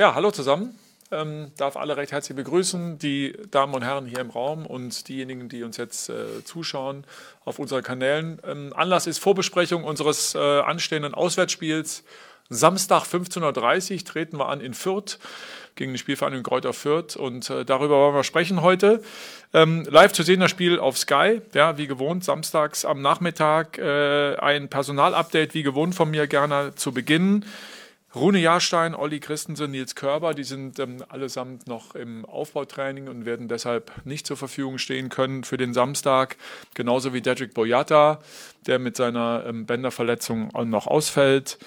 Ja, hallo zusammen. Ähm, darf alle recht herzlich begrüßen, die Damen und Herren hier im Raum und diejenigen, die uns jetzt äh, zuschauen auf unseren Kanälen. Ähm, Anlass ist Vorbesprechung unseres äh, anstehenden Auswärtsspiels. Samstag 15.30 Uhr treten wir an in Fürth gegen die Spielvereinigung Kräuter Fürth und äh, darüber wollen wir sprechen heute. Ähm, live zu sehen das Spiel auf Sky, ja, wie gewohnt, samstags am Nachmittag äh, ein Personalupdate, wie gewohnt von mir gerne zu Beginn. Rune Jahrstein, Olli Christensen, Nils Körber, die sind ähm, allesamt noch im Aufbautraining und werden deshalb nicht zur Verfügung stehen können für den Samstag. Genauso wie Dedrick Boyata, der mit seiner ähm, Bänderverletzung noch ausfällt.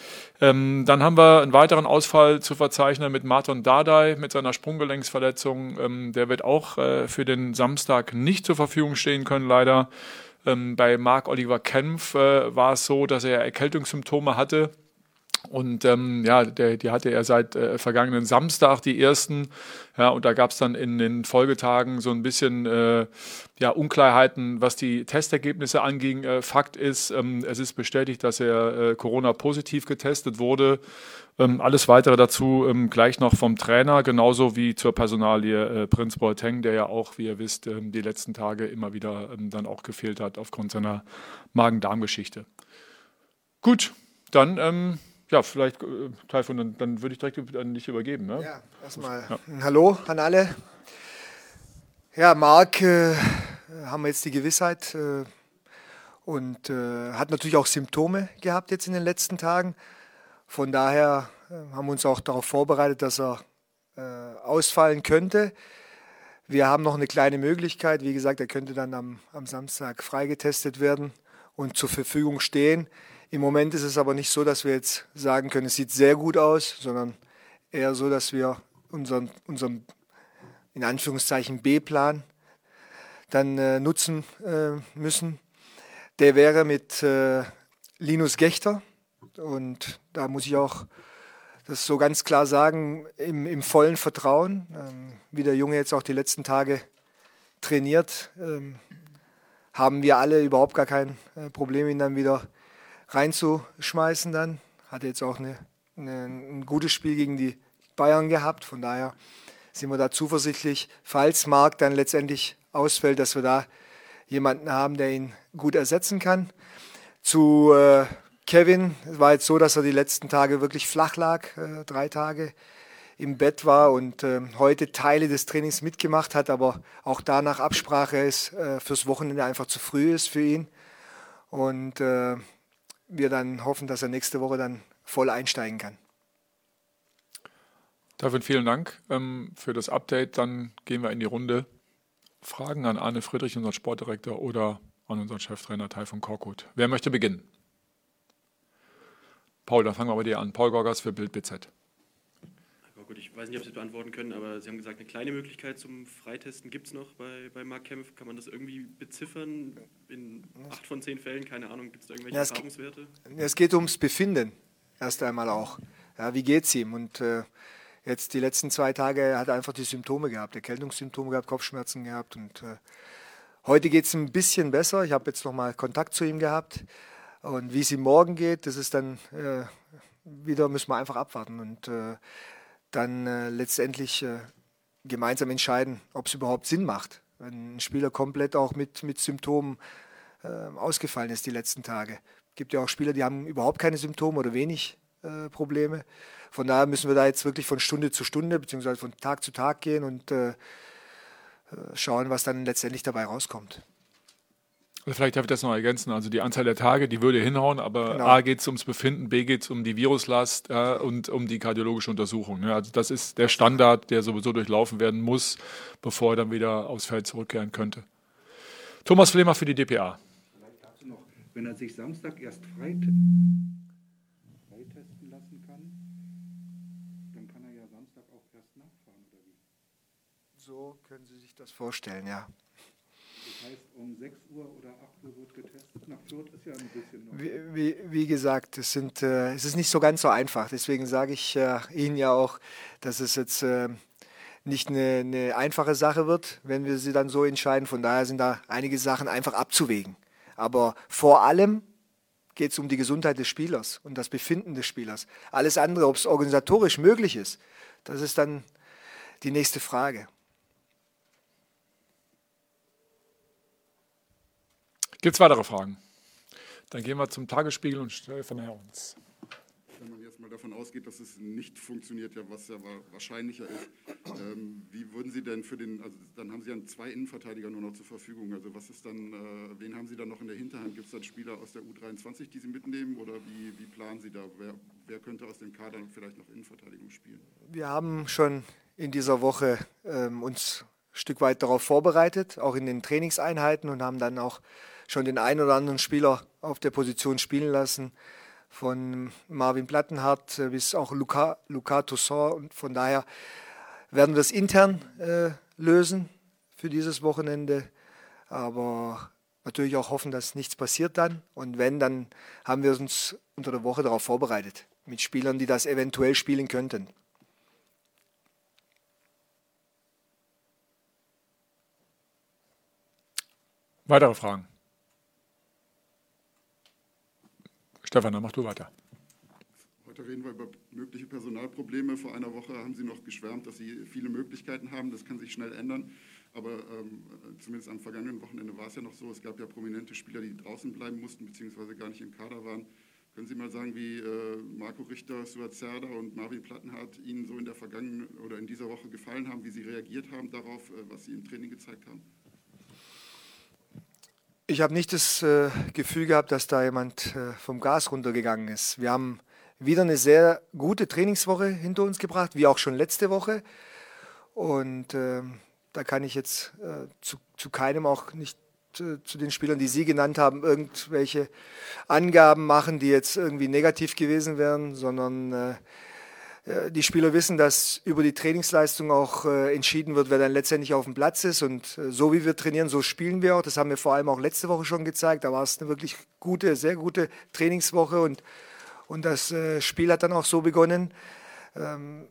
Ähm, dann haben wir einen weiteren Ausfall zu verzeichnen mit Martin Dardai mit seiner Sprunggelenksverletzung. Ähm, der wird auch äh, für den Samstag nicht zur Verfügung stehen können, leider. Ähm, bei Marc Oliver Kempf äh, war es so, dass er Erkältungssymptome hatte und ähm, ja, der, die hatte er seit äh, vergangenen Samstag die ersten. Ja, und da gab es dann in den Folgetagen so ein bisschen äh, ja, Unklarheiten, was die Testergebnisse anging. Äh, Fakt ist, ähm, es ist bestätigt, dass er äh, Corona-positiv getestet wurde. Ähm, alles weitere dazu ähm, gleich noch vom Trainer, genauso wie zur Personalie äh, Prinz Boateng, der ja auch, wie ihr wisst, ähm, die letzten Tage immer wieder ähm, dann auch gefehlt hat aufgrund seiner Magen-Darm-Geschichte. Gut, dann ähm, ja, vielleicht, äh, Taifun, dann, dann würde ich direkt an dich übergeben. Ne? Ja, erstmal ja. Hallo an alle. Ja, Marc, äh, haben wir jetzt die Gewissheit äh, und äh, hat natürlich auch Symptome gehabt jetzt in den letzten Tagen. Von daher äh, haben wir uns auch darauf vorbereitet, dass er äh, ausfallen könnte. Wir haben noch eine kleine Möglichkeit. Wie gesagt, er könnte dann am, am Samstag freigetestet werden und zur Verfügung stehen. Im Moment ist es aber nicht so, dass wir jetzt sagen können, es sieht sehr gut aus, sondern eher so, dass wir unseren, unseren in Anführungszeichen B-Plan dann äh, nutzen äh, müssen. Der wäre mit äh, Linus Gechter und da muss ich auch das so ganz klar sagen, im, im vollen Vertrauen, ähm, wie der Junge jetzt auch die letzten Tage trainiert, ähm, haben wir alle überhaupt gar kein äh, Problem, ihn dann wieder reinzuschmeißen dann. Hatte jetzt auch eine, eine, ein gutes Spiel gegen die Bayern gehabt. Von daher sind wir da zuversichtlich, falls Marc dann letztendlich ausfällt, dass wir da jemanden haben, der ihn gut ersetzen kann. Zu äh, Kevin, es war jetzt so, dass er die letzten Tage wirklich flach lag, äh, drei Tage im Bett war und äh, heute Teile des Trainings mitgemacht hat, aber auch da nach Absprache ist, äh, fürs Wochenende einfach zu früh ist für ihn. Und äh, wir dann hoffen, dass er nächste Woche dann voll einsteigen kann. David, vielen Dank ähm, für das Update. Dann gehen wir in die Runde. Fragen an Arne Friedrich, unseren Sportdirektor, oder an unseren Cheftrainer von Korkut. Wer möchte beginnen? Paul, dann fangen wir bei dir an. Paul Gorgas für Bild BZ gut, ich weiß nicht, ob Sie es beantworten können, aber Sie haben gesagt, eine kleine Möglichkeit zum Freitesten gibt es noch bei, bei Mark Kempf. Kann man das irgendwie beziffern? In acht von zehn Fällen, keine Ahnung, gibt es da irgendwelche ja, Erfahrungswerte? Es geht ums Befinden, erst einmal auch. Ja, wie geht es ihm? Und äh, jetzt die letzten zwei Tage hat er einfach die Symptome gehabt, Erkältungssymptome gehabt, Kopfschmerzen gehabt. Und äh, heute geht es ein bisschen besser. Ich habe jetzt nochmal Kontakt zu ihm gehabt. Und wie es ihm morgen geht, das ist dann äh, wieder, müssen wir einfach abwarten. Und äh, dann äh, letztendlich äh, gemeinsam entscheiden, ob es überhaupt Sinn macht, wenn ein Spieler komplett auch mit, mit Symptomen äh, ausgefallen ist die letzten Tage. Es gibt ja auch Spieler, die haben überhaupt keine Symptome oder wenig äh, Probleme. Von daher müssen wir da jetzt wirklich von Stunde zu Stunde beziehungsweise von Tag zu Tag gehen und äh, äh, schauen, was dann letztendlich dabei rauskommt. Vielleicht darf ich das noch ergänzen. Also die Anzahl der Tage, die würde hinhauen, aber genau. A geht es ums Befinden, B geht es um die Viruslast ja, und um die kardiologische Untersuchung. Ja. Also das ist der Standard, der sowieso durchlaufen werden muss, bevor er dann wieder aufs Feld zurückkehren könnte. Thomas Flemer für die DPA. Vielleicht dazu noch, wenn er sich Samstag erst freitesten lassen kann, dann kann er ja Samstag auch erst nachfahren, oder wie? So können Sie sich das vorstellen, ja heißt, um 6 Uhr oder 8 Uhr wird getestet. Nach Fürth ist ja ein bisschen noch. Wie, wie, wie gesagt, es, sind, äh, es ist nicht so ganz so einfach. Deswegen sage ich äh, Ihnen ja auch, dass es jetzt äh, nicht eine, eine, einfache Sache wird, wenn wir sie dann so entscheiden. Von daher sind da einige Sachen einfach abzuwägen. Aber vor allem geht es um die Gesundheit des Spielers und das Befinden des Spielers. Alles andere, ob es organisatorisch möglich ist, Das ist dann die nächste Frage. Gibt es weitere Fragen? Dann gehen wir zum Tagesspiegel und Stefan Herrens. Wenn man jetzt mal davon ausgeht, dass es nicht funktioniert, ja, was ja wahrscheinlicher ist, ähm, wie würden Sie denn für den, also dann haben Sie ja zwei Innenverteidiger nur noch zur Verfügung. Also was ist dann, äh, wen haben Sie dann noch in der Hinterhand? Gibt es dann Spieler aus der U23, die Sie mitnehmen oder wie, wie planen Sie da? Wer, wer könnte aus dem Kader vielleicht noch Innenverteidigung spielen? Wir haben schon in dieser Woche ähm, uns ein Stück weit darauf vorbereitet, auch in den Trainingseinheiten und haben dann auch schon den einen oder anderen Spieler auf der Position spielen lassen, von Marvin Plattenhardt bis auch Luca, Luca Toussaint. Und von daher werden wir das intern äh, lösen für dieses Wochenende. Aber natürlich auch hoffen, dass nichts passiert dann. Und wenn, dann haben wir uns unter der Woche darauf vorbereitet, mit Spielern, die das eventuell spielen könnten. Weitere Fragen? Stefan, dann mach du weiter. Heute reden wir über mögliche Personalprobleme. Vor einer Woche haben Sie noch geschwärmt, dass Sie viele Möglichkeiten haben. Das kann sich schnell ändern. Aber ähm, zumindest am vergangenen Wochenende war es ja noch so. Es gab ja prominente Spieler, die draußen bleiben mussten, beziehungsweise gar nicht im Kader waren. Können Sie mal sagen, wie äh, Marco Richter, Stuart Zerda und Marvin Plattenhardt Ihnen so in der vergangenen oder in dieser Woche gefallen haben, wie Sie reagiert haben darauf, äh, was Sie im Training gezeigt haben? Ich habe nicht das äh, Gefühl gehabt, dass da jemand äh, vom Gas runtergegangen ist. Wir haben wieder eine sehr gute Trainingswoche hinter uns gebracht, wie auch schon letzte Woche. Und äh, da kann ich jetzt äh, zu, zu, keinem auch nicht zu den Spielern, die Sie genannt haben, irgendwelche Angaben machen, die jetzt irgendwie negativ gewesen wären, sondern die Spieler wissen, dass über die Trainingsleistung auch äh, entschieden wird, wer dann letztendlich auf dem Platz ist. Und äh, so wie wir trainieren, so spielen wir auch. Das haben wir vor allem auch letzte Woche schon gezeigt. Da war es eine wirklich gute, sehr gute Trainingswoche und, und das Spiel hat dann auch so begonnen. Ähm,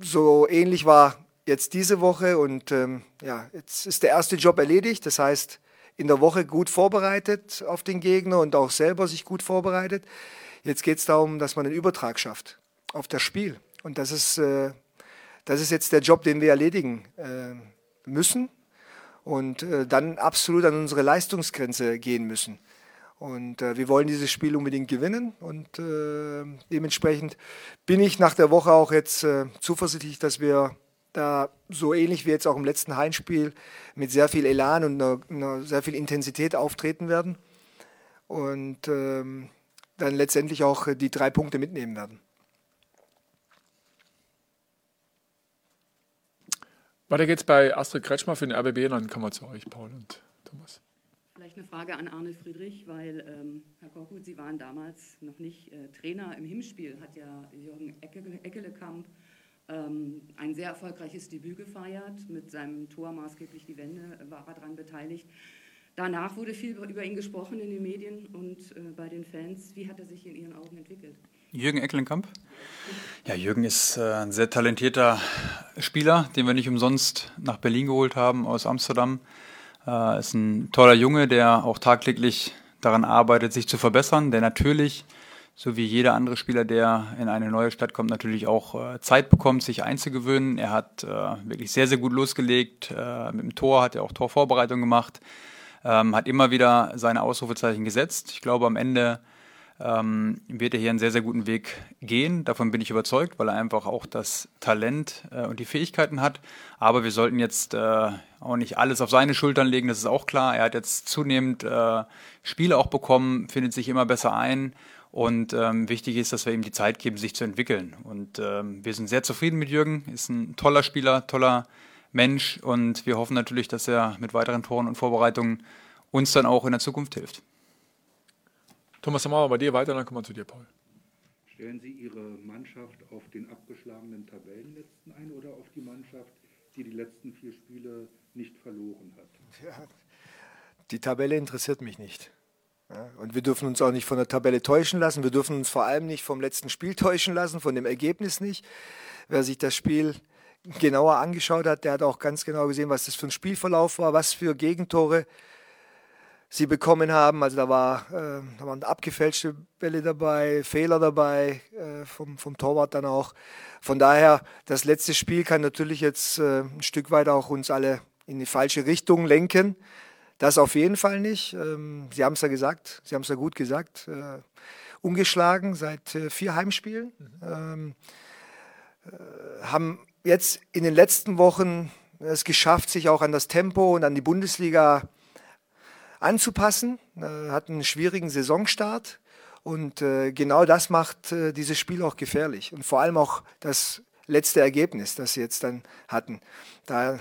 so ähnlich war jetzt diese Woche und ähm, ja, jetzt ist der erste Job erledigt. Das heißt, in der Woche gut vorbereitet auf den Gegner und auch selber sich gut vorbereitet. Jetzt geht es darum, dass man einen Übertrag schafft auf das Spiel. Und das ist, äh, das ist jetzt der Job, den wir erledigen äh, müssen und äh, dann absolut an unsere Leistungsgrenze gehen müssen. Und wir wollen dieses Spiel unbedingt gewinnen. Und dementsprechend bin ich nach der Woche auch jetzt zuversichtlich, dass wir da so ähnlich wie jetzt auch im letzten Heimspiel mit sehr viel Elan und einer, einer sehr viel Intensität auftreten werden. Und ähm, dann letztendlich auch die drei Punkte mitnehmen werden. Weiter geht's bei Astrid Kretschmer für den RBB, dann kommen wir zu euch, Paul und Thomas. Vielleicht eine Frage an Arne Friedrich, weil ähm, Herr Korkut, Sie waren damals noch nicht äh, Trainer. Im Hinspiel hat ja Jürgen Eckelekamp ähm, ein sehr erfolgreiches Debüt gefeiert. Mit seinem Tor maßgeblich die Wende war er daran beteiligt. Danach wurde viel über ihn gesprochen in den Medien und äh, bei den Fans. Wie hat er sich in Ihren Augen entwickelt? Jürgen Eckelenkamp. Ja, Jürgen ist äh, ein sehr talentierter Spieler, den wir nicht umsonst nach Berlin geholt haben aus Amsterdam. Äh, ist ein toller Junge, der auch tagtäglich daran arbeitet, sich zu verbessern, der natürlich, so wie jeder andere Spieler, der in eine neue Stadt kommt, natürlich auch äh, Zeit bekommt, sich einzugewöhnen. Er hat wirklich sehr, sehr gut losgelegt. Mit dem Tor hat er auch Torvorbereitung gemacht, ähm, hat immer wieder seine Ausrufezeichen gesetzt. Ich glaube, am Ende ähm, wird er hier einen sehr, sehr guten Weg gehen. Davon bin ich überzeugt, weil er einfach auch das Talent äh, und die Fähigkeiten hat. Aber wir sollten jetzt äh, auch nicht alles auf seine Schultern legen, das ist auch klar. Er hat jetzt zunehmend äh, Spiele auch bekommen, findet sich immer besser ein. Und ähm, wichtig ist, dass wir ihm die Zeit geben, sich zu entwickeln. Und ähm, wir sind sehr zufrieden mit Jürgen, ist ein toller Spieler, toller Mensch. Und wir hoffen natürlich, dass er mit weiteren Toren und Vorbereitungen uns dann auch in der Zukunft hilft. Thomas, dann machen wir bei dir weiter, dann kommen wir zu dir, Paul. Stellen Sie Ihre Mannschaft auf den abgeschlagenen Tabellenletzten ein oder auf die Mannschaft, die die letzten vier Spiele nicht verloren hat? Ja, die Tabelle interessiert mich nicht. Ja, und wir dürfen uns auch nicht von der Tabelle täuschen lassen. Wir dürfen uns vor allem nicht vom letzten Spiel täuschen lassen, von dem Ergebnis nicht. Wer sich das Spiel genauer angeschaut hat, der hat auch ganz genau gesehen, was das für ein Spielverlauf war, was für Gegentore sie bekommen haben. Also da, war, äh, da waren abgefälschte Bälle dabei, Fehler dabei, äh, vom, vom Torwart dann auch. Von daher, das letzte Spiel kann natürlich jetzt äh, ein Stück weit auch uns alle in die falsche Richtung lenken. Das auf jeden Fall nicht. Ähm, sie haben es ja gesagt, Sie haben es ja gut gesagt. Äh, ungeschlagen seit äh, vier Heimspielen. Mhm. Ähm, äh, haben jetzt in den letzten Wochen es geschafft, sich auch an das Tempo und an die Bundesliga anzupassen. Äh, hatten einen schwierigen Saisonstart. Und äh, genau das macht äh, dieses Spiel auch gefährlich. Und vor allem auch das letzte Ergebnis, das sie jetzt dann hatten. Da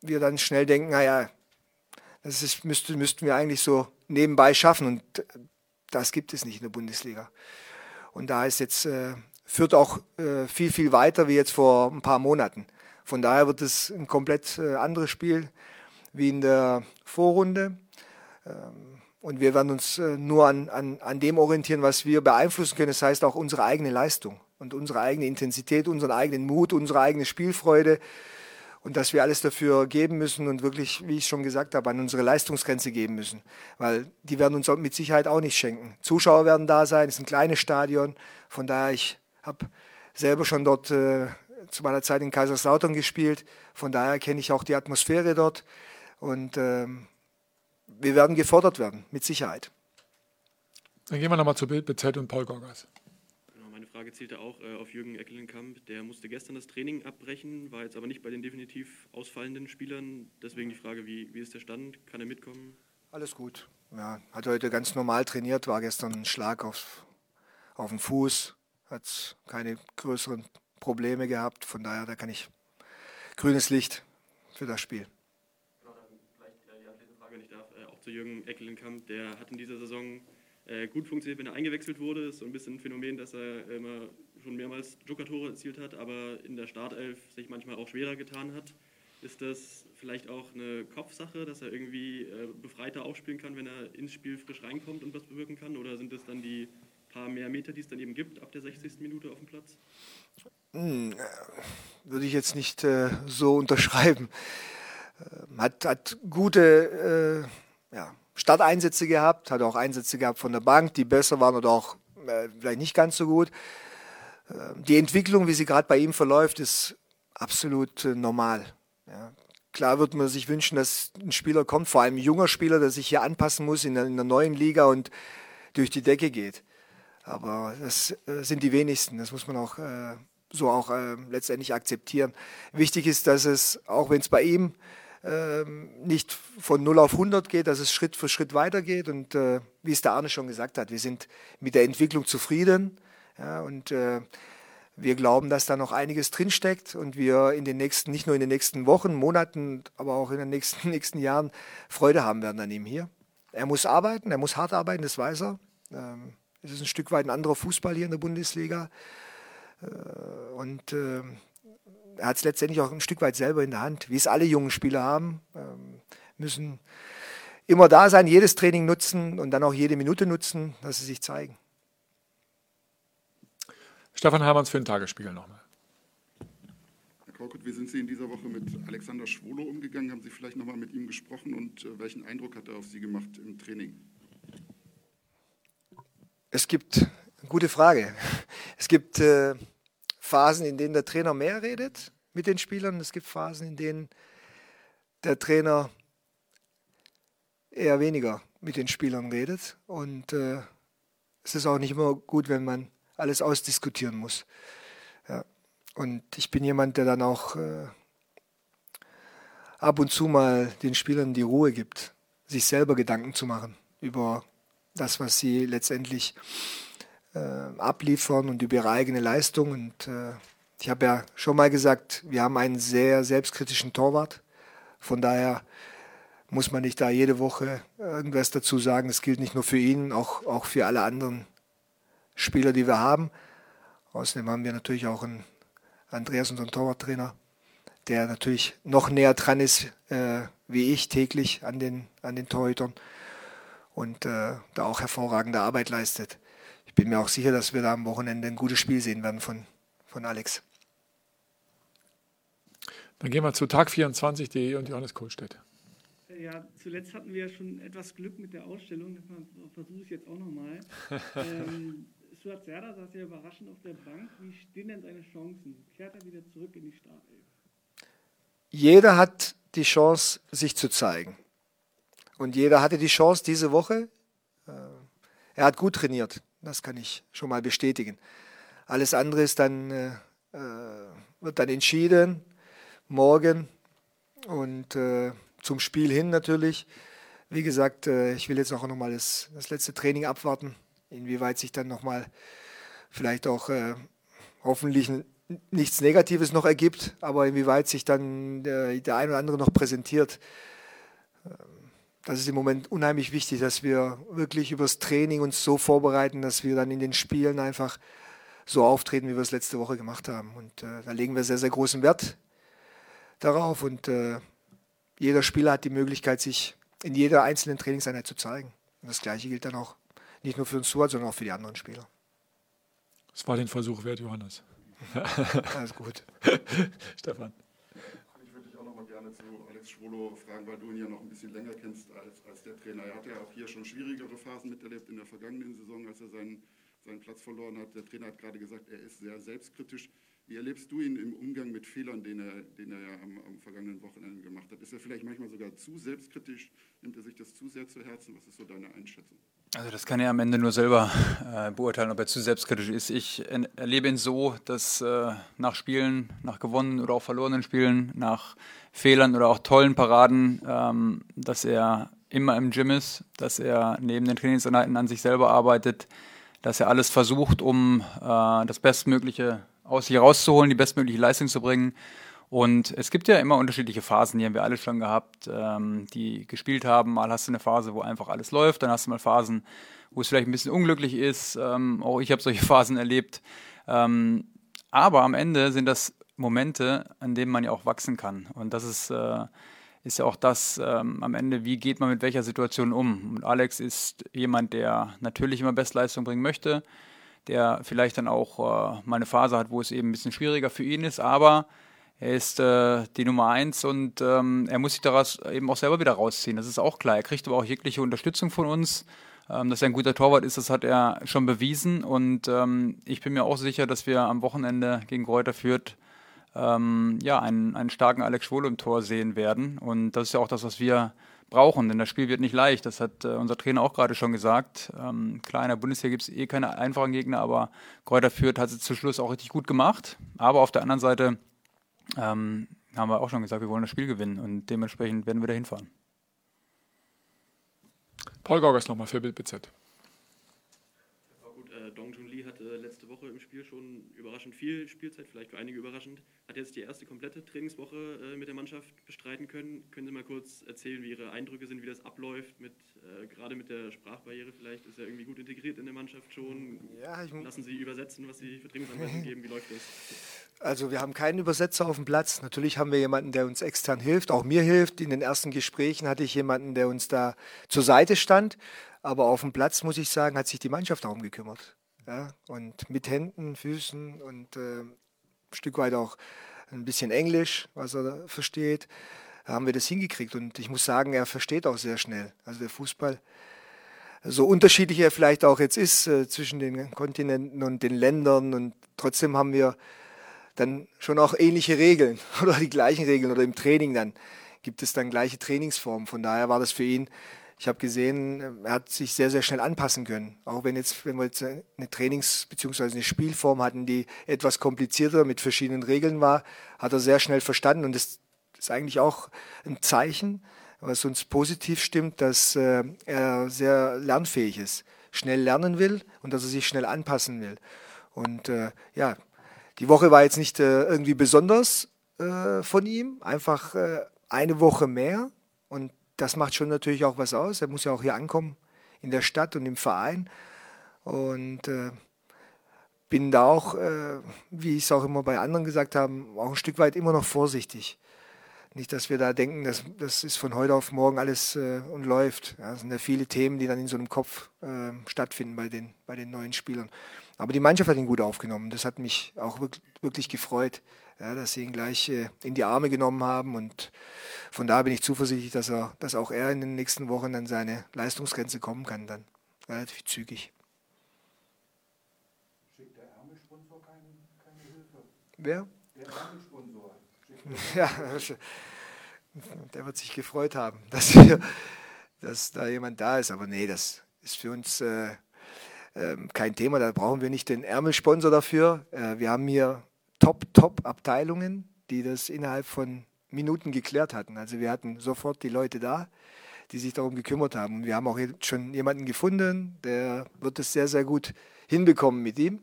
wir dann schnell denken, naja, das ist, müsste, müssten wir eigentlich so nebenbei schaffen. Und das gibt es nicht in der Bundesliga. Und da ist jetzt, äh, führt auch äh, viel, viel weiter wie jetzt vor ein paar Monaten. Von daher wird es ein komplett äh, anderes Spiel wie in der Vorrunde. Ähm, und wir werden uns äh, nur an, an, an dem orientieren, was wir beeinflussen können. Das heißt auch unsere eigene Leistung und unsere eigene Intensität, unseren eigenen Mut, unsere eigene Spielfreude. Und dass wir alles dafür geben müssen und wirklich, wie ich schon gesagt habe, an unsere Leistungsgrenze geben müssen. Weil die werden uns mit Sicherheit auch nicht schenken. Zuschauer werden da sein, es ist ein kleines Stadion. Von daher, ich habe selber schon dort äh, zu meiner Zeit in Kaiserslautern gespielt. Von daher kenne ich auch die Atmosphäre dort. Und ähm, wir werden gefordert werden, mit Sicherheit. Dann gehen wir nochmal zu Bild Zed und Paul Gorgas. Genau, meine Frage zielte auch äh, auf Jürgen Eckelenkamp. Der musste gestern das Training abbrechen, war jetzt aber nicht bei den definitiv ausfallenden Spielern. Deswegen die Frage, wie, wie ist der Stand? Kann er mitkommen? Alles gut. Ja, hat heute ganz normal trainiert, war gestern ein Schlag auf, auf den Fuß, hat keine größeren Probleme gehabt. Von daher, da kann ich grünes Licht für das Spiel. Zu Jürgen Eckelenkamp, der hat in dieser Saison äh, gut funktioniert, wenn er eingewechselt wurde. Ist so ein bisschen ein Phänomen, dass er immer schon mehrmals Joker-Tore erzielt hat, aber in der Startelf sich manchmal auch schwerer getan hat. Ist das vielleicht auch eine Kopfsache, dass er irgendwie äh, befreiter aufspielen kann, wenn er ins Spiel frisch reinkommt und was bewirken kann? Oder sind es dann die paar mehr Meter, die es dann eben gibt ab der 60. Minute auf dem Platz? Hm, äh, würde ich jetzt nicht äh, so unterschreiben. Ähm, hat, hat gute äh, ja, Starteinsätze gehabt, hat auch Einsätze gehabt von der Bank, die besser waren oder auch äh, vielleicht nicht ganz so gut. Äh, die Entwicklung, wie sie gerade bei ihm verläuft, ist absolut äh, normal. Ja. Klar wird man sich wünschen, dass ein Spieler kommt, vor allem ein junger Spieler, der sich hier anpassen muss in der, neuen Liga und durch die Decke geht. Aber das äh, sind die wenigsten. Das muss man auch äh, so auch letztendlich akzeptieren. Wichtig ist, dass es, auch wenn es bei ihm ähm, nicht von 0 auf 100 geht, dass es Schritt für Schritt weitergeht. Und äh, wie es der Arne schon gesagt hat, wir sind mit der Entwicklung zufrieden. Ja, und äh, wir glauben, dass da noch einiges drinsteckt und wir in den nächsten, nicht nur in den nächsten Wochen, Monaten, aber auch in den nächsten, nächsten Jahren Freude haben werden an ihm hier. Er muss arbeiten, er muss hart arbeiten, das weiß er. Ähm, es ist ein Stück weit ein anderer Fußball hier in der Bundesliga. Äh, und äh, er hat es letztendlich auch ein Stück weit selber in der Hand, wie es alle jungen Spieler haben, ähm, müssen immer da sein, jedes Training nutzen und dann auch jede Minute nutzen, dass sie sich zeigen. Stefan Hermanns für den Tagesspiegel nochmal. Herr Korkut, wie sind Sie in dieser Woche mit Alexander Schwolo umgegangen? Haben Sie vielleicht nochmal mit ihm gesprochen und äh, welchen Eindruck hat er auf Sie gemacht im Training? Es gibt, gute Frage. Es gibt äh, Phasen, in denen der Trainer mehr redet mit den Spielern. Es gibt Phasen, in denen der Trainer eher weniger mit den Spielern redet. Und äh, es ist auch nicht immer gut, wenn man alles ausdiskutieren muss. Ja. Und ich bin jemand, der dann auch äh, ab und zu mal den Spielern die Ruhe gibt, sich selber Gedanken zu machen über das, was sie letztendlich abliefern und über ihre eigene Leistung. Und äh, ich habe ja schon mal gesagt, wir haben einen sehr selbstkritischen Torwart. Von daher muss man nicht da jede Woche irgendwas dazu sagen. Es gilt nicht nur für ihn, auch, auch für alle anderen Spieler, die wir haben. Außerdem haben wir natürlich auch einen Andreas, unseren Torwarttrainer, der natürlich noch näher dran ist äh, wie ich täglich an den, an den Torhütern und äh, da auch hervorragende Arbeit leistet bin mir auch sicher, dass wir da am Wochenende ein gutes Spiel sehen werden von, von Alex. Dann gehen wir zu Tag24.de und Johannes Kohlstedt. Ja, Ja, zuletzt hatten wir ja schon etwas Glück mit der Ausstellung, versuche ich jetzt auch nochmal. ähm, Stuart Serda saß ja überraschend auf der Bank. Wie stehen denn seine Chancen? Kehrt er wieder zurück in die Startelf? Jeder hat die Chance, sich zu zeigen. Und jeder hatte die Chance diese Woche. Äh, er hat gut trainiert, das kann ich schon mal bestätigen. Alles andere ist dann, äh, äh wird dann entschieden morgen und äh, zum Spiel hin natürlich. Wie gesagt, äh, ich will jetzt auch nochmal das, das letzte Training abwarten, inwieweit sich dann nochmal vielleicht auch äh, hoffentlich nichts Negatives noch ergibt, aber inwieweit sich dann der, der ein oder andere noch präsentiert. Das ist im Moment unheimlich wichtig, dass wir wirklich übers Training uns so vorbereiten, dass wir dann in den Spielen einfach so auftreten, wie wir es letzte Woche gemacht haben. Und äh, da legen wir sehr, sehr großen Wert darauf und äh, jeder Spieler hat die Möglichkeit, sich in jeder einzelnen Trainingseinheit zu zeigen. Und das Gleiche gilt dann auch nicht nur für uns Suat, sondern auch für die anderen Spieler. Das war den Versuch wert, Johannes. Alles gut. Stefan. Ich würde dich auch noch mal gerne zu Alex Schwolo fragen, weil du ihn ja noch ein bisschen länger kennst als, als der Trainer. Er hat ja auch hier schon schwierigere Phasen miterlebt in der vergangenen Saison, als er seinen, seinen Platz verloren hat. Der Trainer hat gerade gesagt, er ist sehr selbstkritisch. Wie erlebst du ihn im Umgang mit Fehlern, den er, den er ja am, am, vergangenen Wochenende gemacht hat? Ist er vielleicht manchmal sogar zu selbstkritisch? Nimmt er sich das zu sehr zu Herzen? Was ist so deine Einschätzung? Also das kann er am Ende nur selber äh, beurteilen, ob er zu selbstkritisch ist. Ich erlebe ihn so, dass äh, nach Spielen, nach gewonnenen oder auch verlorenen Spielen, nach Fehlern oder auch tollen Paraden, ähm, dass er immer im Gym ist, dass er neben den Trainingseinheiten an sich selber arbeitet, dass er alles versucht, um äh, das Bestmögliche aus sich rauszuholen, die bestmögliche Leistung zu bringen. Und es gibt ja immer unterschiedliche Phasen, die haben wir alle schon gehabt, ähm, die gespielt haben. Mal hast du eine Phase, wo einfach alles läuft, dann hast du mal Phasen, wo es vielleicht ein bisschen unglücklich ist. Ähm, auch ich habe solche Phasen erlebt. Ähm, aber am Ende sind das Momente, an denen man ja auch wachsen kann. Und das ist, äh, ist ja auch das ähm, am Ende, wie geht man mit welcher Situation um. Und Alex ist jemand, der natürlich immer Bestleistung bringen möchte der vielleicht dann auch äh, mal eine Phase hat, wo es eben ein bisschen schwieriger für ihn ist, aber er ist äh, die Nummer eins und ähm, er muss sich daraus eben auch selber wieder rausziehen. Das ist auch klar. Er kriegt aber auch jegliche Unterstützung von uns. Ähm, dass er ein guter Torwart ist, das hat er schon bewiesen. Und ähm, ich bin mir auch sicher, dass wir am Wochenende gegen Kräuter führt ähm, ja, einen, einen starken Alex Schwolo im Tor sehen werden. Und das ist ja auch das, was wir brauchen, denn das Spiel wird nicht leicht. Das hat äh, unser Trainer auch gerade schon gesagt. Ähm, klar, in der Bundesliga gibt es eh keine einfachen Gegner, aber Kräuter Fürth hat es zum Schluss auch richtig gut gemacht. Aber auf der anderen Seite ähm, haben wir auch schon gesagt, wir wollen das Spiel gewinnen und dementsprechend werden wir da hinfahren. Paul Gorgas nochmal für BZ. Gut, äh, Dong Jun Lee hatte letzte Woche im Spiel schon überraschend viel Spielzeit, vielleicht für einige überraschend hat jetzt die erste komplette Trainingswoche äh, mit der Mannschaft bestreiten können. Können Sie mal kurz erzählen, wie Ihre Eindrücke sind, wie das abläuft, mit, äh, gerade mit der Sprachbarriere vielleicht? Ist er irgendwie gut integriert in der Mannschaft schon? Ja, Lassen Sie übersetzen, was Sie für Trainingsanweisungen geben? Wie läuft das? Also wir haben keinen Übersetzer auf dem Platz. Natürlich haben wir jemanden, der uns extern hilft, auch mir hilft. In den ersten Gesprächen hatte ich jemanden, der uns da zur Seite stand. Aber auf dem Platz, muss ich sagen, hat sich die Mannschaft darum gekümmert. Ja, und mit Händen, Füßen und äh, ein Stück weit auch ein bisschen Englisch, was er versteht, haben wir das hingekriegt. Und ich muss sagen, er versteht auch sehr schnell. Also der Fußball, so unterschiedlich er vielleicht auch jetzt ist äh, zwischen den Kontinenten und den Ländern. Und trotzdem haben wir dann schon auch ähnliche Regeln oder die gleichen Regeln oder im Training dann gibt es dann gleiche Trainingsformen. Von daher war das für ihn ich habe gesehen, er hat sich sehr, sehr schnell anpassen können. Auch wenn, jetzt, wenn wir jetzt eine Trainings- bzw. eine Spielform hatten, die etwas komplizierter mit verschiedenen Regeln war, hat er sehr schnell verstanden. Und das ist eigentlich auch ein Zeichen, was uns positiv stimmt, dass äh, er sehr lernfähig ist, schnell lernen will und dass er sich schnell anpassen will. Und äh, ja, die Woche war jetzt nicht äh, irgendwie besonders äh, von ihm, einfach äh, eine Woche mehr. Und das macht schon natürlich auch was aus. Er muss ja auch hier ankommen in der Stadt und im Verein. Und äh, bin da auch, äh, wie ich es auch immer bei anderen gesagt habe, auch ein Stück weit immer noch vorsichtig. Nicht, dass wir da denken, dass, das ist von heute auf morgen alles äh, und läuft. Ja, es sind ja viele Themen, die dann in so einem Kopf äh, stattfinden bei den, bei den neuen Spielern. Aber die Mannschaft hat ihn gut aufgenommen. Das hat mich auch wirklich gefreut, ja, dass sie ihn gleich äh, in die Arme genommen haben und von daher bin ich zuversichtlich, dass, er, dass auch er in den nächsten Wochen an seine Leistungsgrenze kommen kann, dann relativ zügig. Schickt der Ärmelsponsor keine, keine Hilfe? Wer? Der Ärmelsponsor. Ja, der wird sich gefreut haben, dass, wir, dass da jemand da ist. Aber nee, das ist für uns äh, äh, kein Thema. Da brauchen wir nicht den Ärmelsponsor dafür. Äh, wir haben hier Top-Top-Abteilungen, die das innerhalb von Minuten geklärt hatten. Also wir hatten sofort die Leute da, die sich darum gekümmert haben. Wir haben auch schon jemanden gefunden, der wird es sehr, sehr gut hinbekommen mit ihm.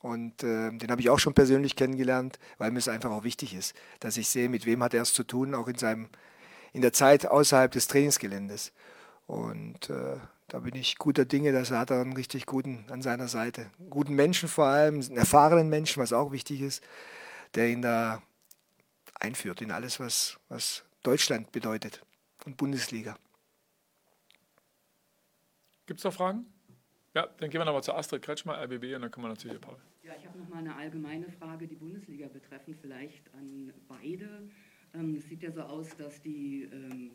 Und äh, den habe ich auch schon persönlich kennengelernt, weil mir es einfach auch wichtig ist, dass ich sehe, mit wem hat er es zu tun, auch in, seinem, in der Zeit außerhalb des Trainingsgeländes. Und äh, da bin ich guter Dinge, dass er hat einen richtig guten an seiner Seite. Guten Menschen vor allem, einen erfahrenen Menschen, was auch wichtig ist, der ihn da einführt in alles, was, was Deutschland bedeutet und Bundesliga. Gibt es noch Fragen? Ja, dann gehen wir nochmal zu Astrid Kretschmer, RBB, und dann kommen wir noch zu dir, Paul. Ja, ich habe noch mal eine allgemeine Frage, die Bundesliga betreffend, vielleicht an beide. Ähm, es sieht ja so aus, dass die, ähm,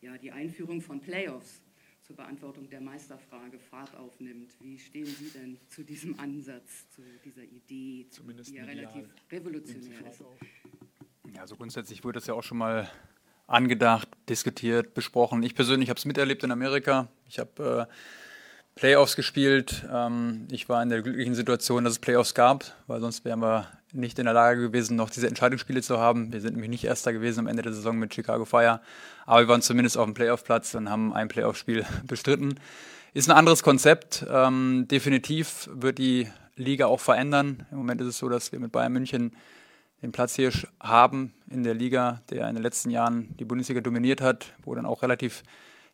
ja, die Einführung von Playoffs zur Beantwortung der Meisterfrage Fahrt aufnimmt. Wie stehen Sie denn zu diesem Ansatz, zu dieser Idee, Zumindest die ja relativ revolutionär ist? Ja, also grundsätzlich wurde das ja auch schon mal angedacht, diskutiert, besprochen. Ich persönlich habe es miterlebt in Amerika. Ich habe äh, Playoffs gespielt. Ähm, ich war in der glücklichen Situation, dass es Playoffs gab, weil sonst wären wir nicht in der Lage gewesen, noch diese Entscheidungsspiele zu haben. Wir sind nämlich nicht Erster gewesen am Ende der Saison mit Chicago Fire, aber wir waren zumindest auf dem Playoff-Platz und haben ein Playoff-Spiel bestritten. Ist ein anderes Konzept. Ähm, definitiv wird die Liga auch verändern. Im Moment ist es so, dass wir mit Bayern München den Platz hier haben in der Liga, der in den letzten Jahren die Bundesliga dominiert hat, wo dann auch relativ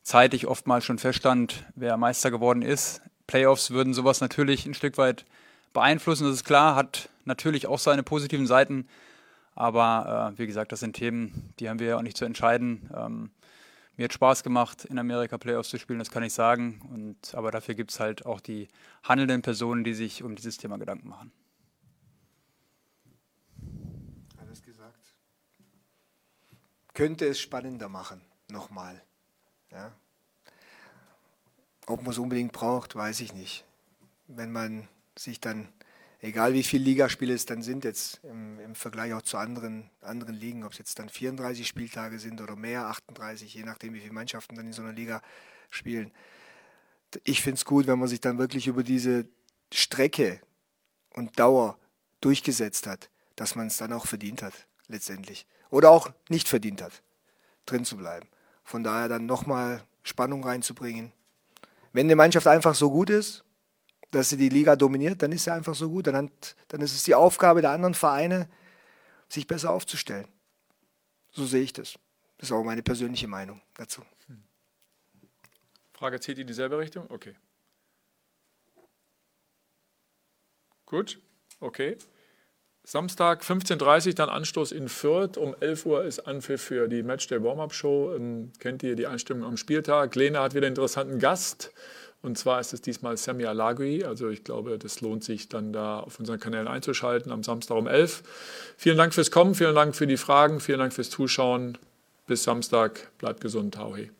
zeitig oftmals schon feststand, wer Meister geworden ist. Playoffs würden sowas natürlich ein Stück weit beeinflussen, das ist klar, hat natürlich auch seine positiven Seiten, aber äh, wie gesagt, das sind Themen, die haben wir ja auch nicht zu entscheiden. Ähm, mir hat Spaß gemacht, in Amerika Playoffs zu spielen, das kann ich sagen. Und, aber dafür gibt es halt auch die handelnden Personen, die sich um dieses Thema Gedanken machen. Alles gesagt. Könnte es spannender machen, nochmal. Ja. Ob man es unbedingt braucht, weiß ich nicht. Wenn man sich dann, egal wie viele Ligaspiele es dann sind, jetzt im, im Vergleich auch zu anderen, anderen Ligen, ob es jetzt dann 34 Spieltage sind oder mehr, 38, je nachdem, wie viele Mannschaften dann in so einer Liga spielen. Ich finde es gut, wenn man sich dann wirklich über diese Strecke und Dauer durchgesetzt hat, dass man es dann auch verdient hat, letztendlich. Oder auch nicht verdient hat, drin zu bleiben. Von daher dann nochmal Spannung reinzubringen. Wenn eine Mannschaft einfach so gut ist, dass sie die Liga dominiert, dann ist sie einfach so gut. Dann, hat, dann ist es die Aufgabe der anderen Vereine, sich besser aufzustellen. So sehe ich das. Das ist auch meine persönliche Meinung dazu. Frage zählt in dieselbe Richtung? Okay. Gut, okay. Samstag 15.30 Uhr dann Anstoß in Fürth. Um 11 Uhr ist Anpfiff für die Matchday Warm-Up Show. Ähm, kennt ihr die Einstimmung am Spieltag? Lena hat wieder einen interessanten Gast. Und zwar ist es diesmal Samia Lagui. Also ich glaube, das lohnt sich dann da auf unseren Kanälen einzuschalten am Samstag um 11 Vielen Dank fürs Kommen, vielen Dank für die Fragen, vielen Dank fürs Zuschauen. Bis Samstag. Bleibt gesund. Hauhe.